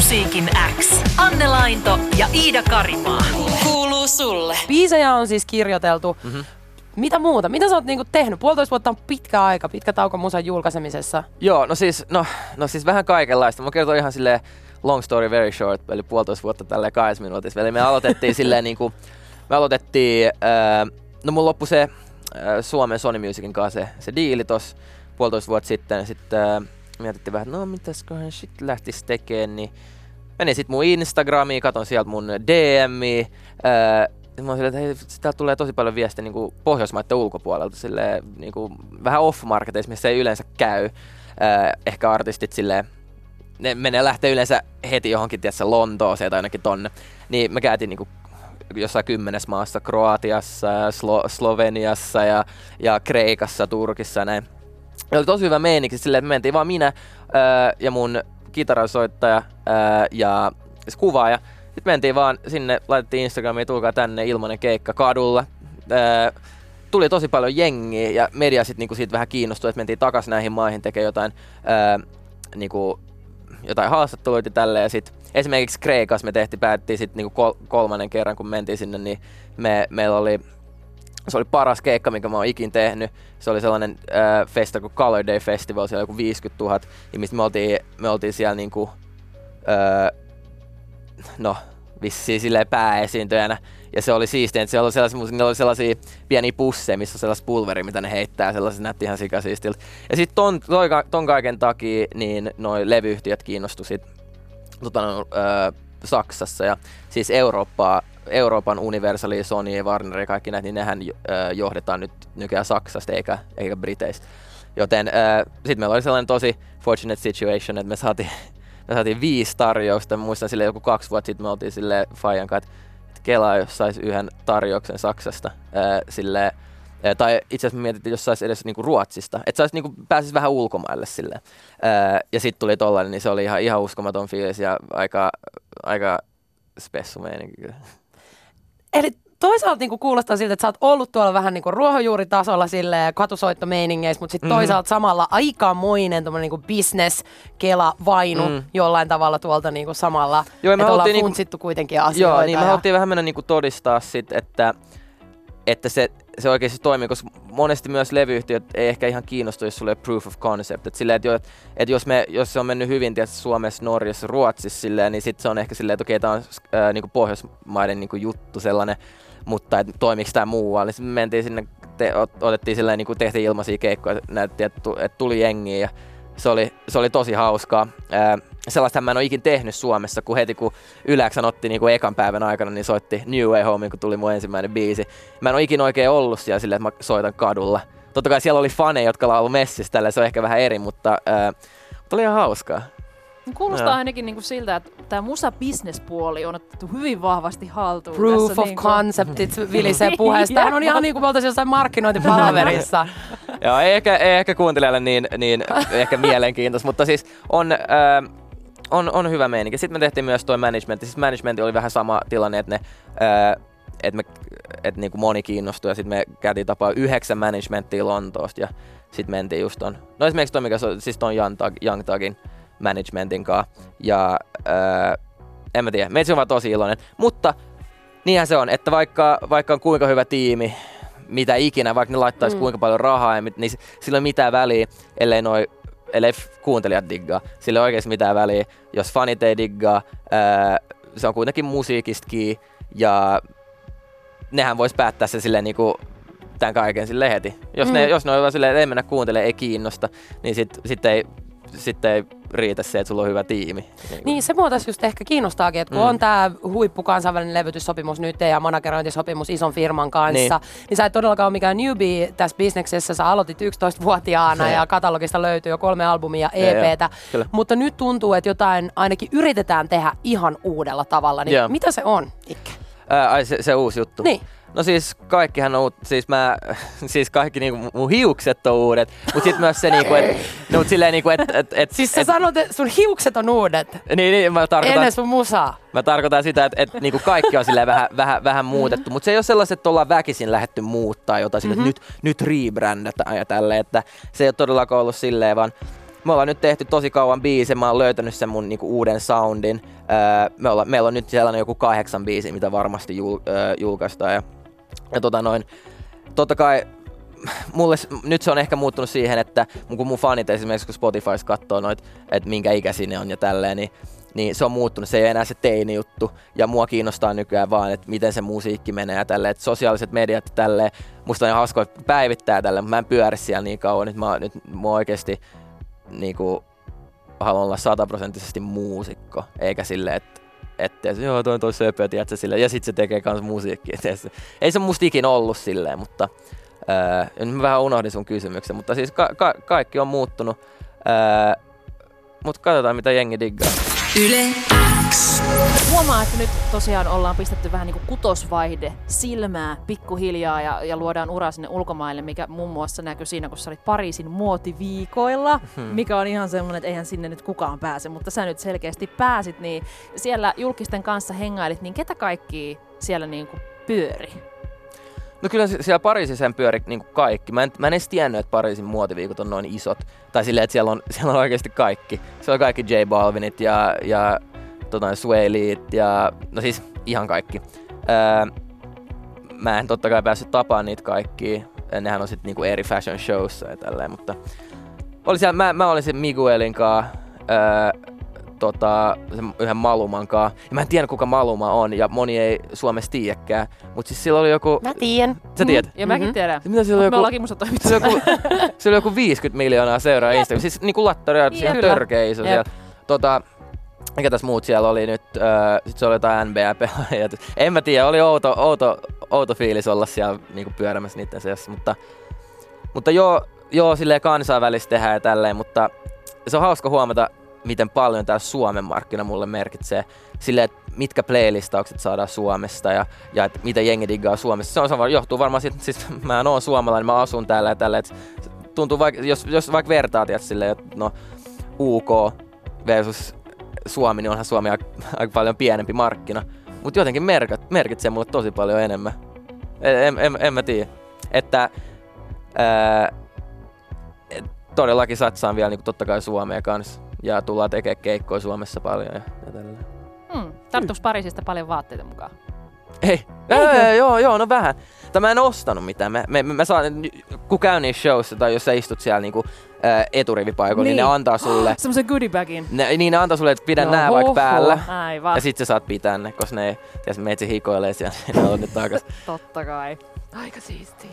Musiikin X. Anne Lainto ja Iida Karimaa. Kuuluu sulle. Biisejä on siis kirjoiteltu. Mm-hmm. Mitä muuta? Mitä sä oot niinku tehnyt? Puolitoista vuotta on pitkä aika, pitkä tauko musan julkaisemisessa. Joo, no siis, no, no siis vähän kaikenlaista. Mä kerton ihan silleen long story very short, eli puolitoista vuotta tälleen kahdessa minuutissa. Eli me aloitettiin silleen niinku, me aloitettiin, ää, no mun loppu se ää, Suomen Sony Musicin kanssa se, se diili tossa puolitoista vuotta sitten. Sitten ää, mietittiin vähän, että no mitäsköhän shit lähtis tekemään, niin menin sitten mun Instagramiin, katon sieltä mun DMi. Ää, mä silleen, että hei, tulee tosi paljon viestiä niin Pohjoismaiden ulkopuolelta, silleen, niin kuin, vähän off-marketeissa, missä ei yleensä käy. Ää, ehkä artistit silleen, ne menee lähtee yleensä heti johonkin, tiedätkö, Lontooseen tai ainakin tonne. Niin me käytiin niinku jossain kymmenes maassa, Kroatiassa ja Slo- Sloveniassa ja, ja Kreikassa, Turkissa ja näin. Ja oli tosi hyvä meininki silleen, että me mentiin vaan minä ää, ja mun kitaransoittaja ää, ja siis kuvaaja. Sitten mentiin vaan sinne, laitettiin Instagramiin, tulkaa tänne, ilmanen keikka kadulla. Ää, tuli tosi paljon jengiä ja media sitten niinku siitä vähän kiinnostui, että mentiin takaisin näihin maihin tekemään jotain ää, niinku jotain haastatteluita tälle ja sitten esimerkiksi Kreikassa me tehtiin, päättiin sitten niinku kol- kolmannen kerran kun mentiin sinne, niin me, meillä oli se oli paras keikka, minkä mä oon ikin tehnyt. Se oli sellainen äh, festa kuin Color Day Festival, siellä joku 50 000 ihmistä. Me oltiin, me oltiin siellä niinku, äh, no, vissiin silleen pääesiintyjänä. Ja se oli siistiä, että siellä oli sellaisia, niillä oli sellaisia pieniä pusseja, missä on sellaista pulveria, mitä ne heittää. Sellaiset näytti ihan sikasiistiltä. Ja sitten ton, ton, kaiken takia, niin noi levyyhtiöt kiinnostu sit, tota, no, äh, Saksassa ja siis Eurooppaa Euroopan Universali, Sony, Warner ja kaikki näitä, niin nehän johdetaan nyt nykyään Saksasta eikä, eikä Briteistä. Joten äh, sitten meillä oli sellainen tosi fortunate situation, että me saatiin, me saatiin viisi tarjousta. Mä muistan sille joku kaksi vuotta sitten me oltiin sille Fajan kanssa, että Kela jos saisi yhden tarjouksen Saksasta. Äh, sille, äh, tai itse asiassa me mietittiin, jos saisi edes niinku Ruotsista. Että saisi niinku, pääsisi vähän ulkomaille sille. Äh, ja sitten tuli tollainen, niin se oli ihan, ihan uskomaton fiilis ja aika, aika spessu meininki kyllä. Eli toisaalta niinku kuulostaa siltä, että sä oot ollut tuolla vähän niinku ruohonjuuritasolla silleen katusoittomeiningeissä, mutta sitten mm. toisaalta samalla aikamoinen niinku business kela vainu mm. jollain tavalla tuolta niinku samalla. Joo, me ollaan niinku, kuitenkin asioita. Joo, niin ja... me haluttiin vähän mennä niinku todistaa sit, että että se, se oikeasti toimii, koska monesti myös levyyhtiöt ei ehkä ihan kiinnostu, jos sulle proof of concept. Et silleen, että, jo, että jos, me, jos se on mennyt hyvin tietysti Suomessa, Norjassa, Ruotsissa, silleen, niin sitten se on ehkä silleen, että okei, tämä on ää, niinku Pohjoismaiden niinku juttu sellainen, mutta että toimiiko tämä muualla. Niin sitten me mentiin sinne, te, otettiin silleen, niinku tehtiin ilmaisia keikkoja, näytti, että, että tuli jengiä ja se oli, se oli tosi hauskaa. Ää, sellaista mä en ole ikin tehnyt Suomessa, kun heti kun Yläksän otti niin kuin ekan päivän aikana, niin soitti New Way Home, kun tuli mun ensimmäinen biisi. Mä en ole ikin oikein ollut siellä silleen, että mä soitan kadulla. Totta kai siellä oli faneja, jotka laulu messissä, tällä se on ehkä vähän eri, mutta, ää, mutta oli ihan hauskaa. Kuulostaa no. ainakin niinku siltä, että tämä musa puoli on otettu hyvin vahvasti haltuun. Proof tässä of niinku... conceptit vilisee puheesta. Tämähän on ihan niin kuin me oltaisiin jossain markkinointipalaverissa. Joo, ei ehkä, ei ehkä kuuntelijalle niin, niin ehkä mielenkiintoista, mutta siis on... Äh, on, on hyvä meininki. Sitten me tehtiin myös toi management. Siis management oli vähän sama tilanne, että ne, äh, että me, et niinku moni kiinnostui ja sitten me käytiin tapaa yhdeksän managementtia Lontoosta ja sitten mentiin just ton, no esimerkiksi toi mikä se on, siis ton Young, Tag, Young Tagin managementin kanssa. Ja äh, en mä tiedä, meitä on vaan tosi iloinen. Mutta niinhän se on, että vaikka, vaikka on kuinka hyvä tiimi, mitä ikinä, vaikka ne laittaisi mm. kuinka paljon rahaa, niin sillä ei ole mitään väliä, ellei noi ellei kuuntelijat diggaa. Sillä ei oikeasti mitään väliä. Jos fanit ei diggaa, ää, se on kuitenkin musiikistakin ja nehän vois päättää se silleen niinku tämän kaiken sille heti. Jos, mm. ne, jos ne on silleen, että ei mennä kuuntelemaan, ei kiinnosta, niin sitten sit ei sitten ei riitä se, että sulla on hyvä tiimi. Niin, niin se mua tässä just ehkä kiinnostaakin, että kun mm. on tämä huippu kansainvälinen levytyssopimus nyt ja managerointisopimus ison firman kanssa, niin, niin sä et todellakaan ole mikään newbie tässä bisneksessä. Sä aloitit 11-vuotiaana ja, ja katalogista löytyy jo kolme albumia ja EPtä, ja, mutta nyt tuntuu, että jotain ainakin yritetään tehdä ihan uudella tavalla. Niin yeah. mitä se on, Ikke? Ää, ai, se, se uusi juttu? Niin. No siis kaikkihan on, siis mä, siis kaikki niinku mun hiukset on uudet, mut sit myös se niinku, et, no, mut silleen niinku, et, et, et Siis sä et, sanot, että sun hiukset on uudet? Niin, niin, mä tarkoitan. Ennen sun musaa. Mä tarkoitan sitä, että et, niinku kaikki on silleen vähän, vähän, vähän muutettu, mut se ei ole sellaiset, että ollaan väkisin lähetty muuttaa jotain mm-hmm. että nyt, nyt rebrändätään ja tälleen, että se ei ole todellakaan ollut silleen, vaan me ollaan nyt tehty tosi kauan biisi, mä oon löytänyt sen mun niinku uuden soundin. Öö, me olla, meillä on nyt sellainen joku kahdeksan biisi, mitä varmasti jul, öö, julkaistaan. Ja, ja tota noin, totta kai mulle nyt se on ehkä muuttunut siihen, että kun mun fanit esimerkiksi kun Spotifys katsoo noit, että minkä ikäisiä ne on ja tälleen, niin niin se on muuttunut. Se ei enää se teini juttu. Ja mua kiinnostaa nykyään vaan, että miten se musiikki menee ja tälleen. Että sosiaaliset mediat ja tälleen. Musta on hauskoa, päivittää tälle, mutta mä en pyöri siellä niin kauan. Nyt mä, nyt mä oikeasti niin kuin, haluan olla sataprosenttisesti muusikko. Eikä silleen, että että joo, toi on toi söpö, tiedätkö, silleen. Ja sit se tekee kans musiikkia. Ei se musta ikin ollut silleen, mutta Öö, nyt mä vähän unohdin sun kysymyksen, mutta siis ka- ka- kaikki on muuttunut. Öö, mutta katsotaan mitä jengi diggaa. Yle X. Huomaa, että nyt tosiaan ollaan pistetty vähän niin kuin kutosvaihde silmää pikkuhiljaa ja, ja luodaan ura sinne ulkomaille, mikä muun muassa näkyy siinä, kun sä olit Pariisin muotiviikoilla, hmm. mikä on ihan semmoinen, että eihän sinne nyt kukaan pääse, mutta sä nyt selkeästi pääsit, niin siellä julkisten kanssa hengailit, niin ketä kaikki siellä niin kuin pyöri? No kyllä siellä Pariisissa sen pyöri niin kuin kaikki. Mä en, mä en edes tiennyt, että Pariisin muotiviikot on noin isot. Tai silleen, että siellä on, siellä on oikeasti kaikki. Siellä on kaikki J Balvinit ja, ja tota, Leet ja no siis ihan kaikki. Öö, mä en totta kai päässyt tapaan niitä kaikkia. Nehän on sitten niinku eri fashion showssa ja tälleen, mutta oli siellä, mä, mä olin sen Miguelin kanssa. Öö, tota, sen yhden Maluman kanssa. Ja mä en tiedä kuka Maluma on ja moni ei Suomessa tiedäkään. Mut siis sillä oli joku... Mä tiedän. Sä tiedät? Mm, ja mäkin mm-hmm. tiedän. Mitä sillä oli joku... Me ollaankin musta se, oli joku, se oli joku 50 miljoonaa seuraa Instagram. Siis niinku lattaria, ihan törkeä iso siellä. Tota, mikä tässä muut siellä oli nyt, äh, sit se oli jotain NBA-pelaajia. En mä tiedä, oli outo, outo, outo fiilis olla siellä niinku pyörämässä niiden seassa, mutta, mutta joo, joo silleen kansainvälistä tehdään ja tälleen, mutta se on hauska huomata, miten paljon tämä Suomen markkina mulle merkitsee. Sille, että mitkä playlistaukset saadaan Suomesta ja, ja että mitä jengi diggaa Suomessa. Se on sama, johtuu varmaan siitä, siis mä oon suomalainen, mä asun täällä ja tällä, että tuntuu vaikka, jos, jos vaikka vertaa, tiedät, silleen, että no UK versus Suomi, niin onhan Suomi aika, paljon pienempi markkina. Mutta jotenkin merkit, merkitsee mulle tosi paljon enemmän. En, en, en, mä tiedä. Että ää, todellakin satsaan vielä niin totta kai Suomea kanssa ja tullaan tekemään keikkoja Suomessa paljon ja, ja tällä. Hmm. Tarttuuko Pariisista paljon vaatteita mukaan? Ei. Ei, joo, joo, no vähän. Tai mä en ostanut mitään. Mä, mä, mä saan, kun käyn niissä showissa tai jos sä istut siellä niinku, ä, eturivipaikoilla, niin. niin ne antaa sulle... Semmoisen goodiebagin. Ne, niin ne antaa sulle, että pidä nää vaikka päällä. Aivan. Ja sit sä saat pitää ne, koska ne, jos meitsi hikoilee siellä, niin ne on nyt takas. Totta kai. Aika siistiä.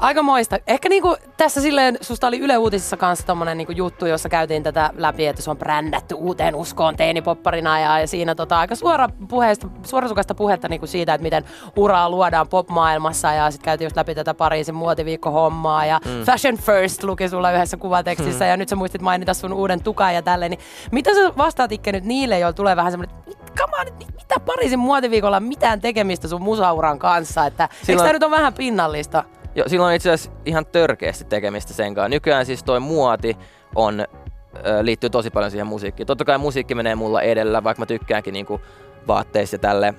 Aika moista. Ehkä niinku tässä silleen, susta oli Yle Uutisissa kanssa tommonen niinku juttu, jossa käytiin tätä läpi, että se on brändätty uuteen uskoon teinipopparina ja, ja siinä tota, aika suora puheesta, suorasukaista puhetta niinku siitä, että miten uraa luodaan pop-maailmassa ja sitten käytiin just läpi tätä Pariisin muotiviikko-hommaa ja mm. Fashion First luki sulla yhdessä kuvatekstissä mm. ja nyt sä muistit mainita sun uuden tukan ja tälleen, niin mitä sä vastaat Ikke nyt niille, joilla tulee vähän semmoinen, come mitä Pariisin muotiviikolla on mitään tekemistä sun musauran kanssa, että Silloin... eikö tämä nyt on vähän pinnallista? Jo, silloin on itse asiassa ihan törkeästi tekemistä sen kanssa. Nykyään siis toi muoti on, liittyy tosi paljon siihen musiikkiin. Totta kai musiikki menee mulla edellä, vaikka mä tykkäänkin niinku vaatteista ja tälle.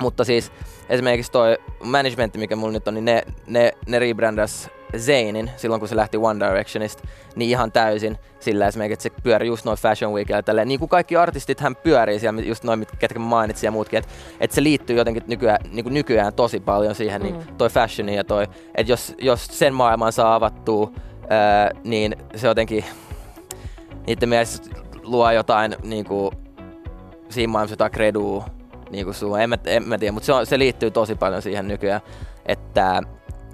Mutta siis esimerkiksi toi management, mikä mulla nyt on, niin ne, ne, ne rebrandas Zainin silloin, kun se lähti One Directionista, niin ihan täysin sillä esimerkiksi, että se pyöri just noin Fashion Weekillä tälleen. Niin kuin kaikki artistit hän pyörii siellä, just noin, ketkä mainitsin ja muutkin, että, että se liittyy jotenkin nykyään, niin kuin nykyään tosi paljon siihen, niin mm. toi fashioni ja toi, että jos, jos sen maailman saa avattua, ää, niin se jotenkin niiden mielestä luo jotain niin kuin, siinä maailmassa jotain kredua niin kuin sun, en mä, en mä tiedä, mutta se, on, se liittyy tosi paljon siihen nykyään, että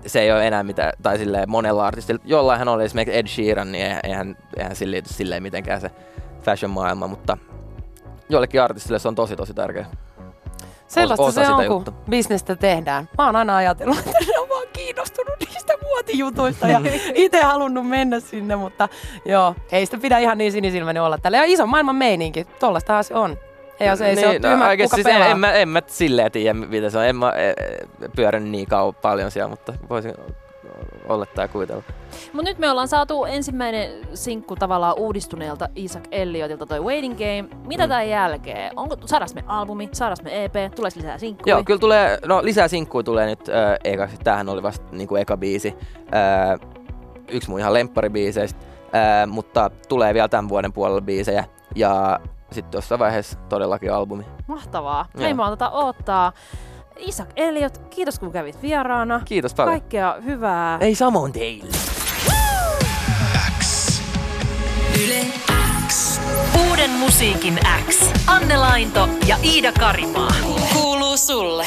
se ei ole enää mitään, tai silleen monella artistilla, jollain hän oli esimerkiksi Ed Sheeran, niin eihän, eihän sille liity silleen mitenkään se fashion-maailma, mutta jollekin artistille se on tosi tosi tärkeä. Sellaista se on, kun bisnestä tehdään. Mä oon aina ajatellut, että ne on vaan kiinnostunut niistä muotijutuista ja itse halunnut mennä sinne, mutta joo, ei sitä pidä ihan niin sinisilmäinen olla tällä. Ja iso maailman meininki, tollastahan se on. Ja se ei niin, se ole no, kuka siis en, mä, en mä silleen tiedä, mitä se on. En mä e, e, pyörän niin kauan paljon siellä, mutta voisin olettaa kuvitella. Mutta nyt me ollaan saatu ensimmäinen sinkku tavallaan uudistuneelta Isaac Elliotilta toi Waiting Game. Mitä mm. tämän jälkeen? Onko, saadaanko me albumi, saadaanko me EP, tuleeko lisää sinkkuja? Joo, kyllä tulee, no lisää sinkkuja tulee nyt äh, ekaksi. Tämähän oli vasta niinku eka biisi. Äh, yksi mun ihan lempparibiiseistä. ää, mutta tulee vielä tämän vuoden puolella biisejä. Ja sitten jossain vaiheessa todellakin albumi. Mahtavaa. Joo. Ei malta ottaa. Isak Eliot, kiitos kun kävit vieraana. Kiitos paljon. Kaikkea hyvää. Ei samoin teille. Yle X. Uuden musiikin X. Anne Lainto ja Iida Karimaa. Kuuluu sulle.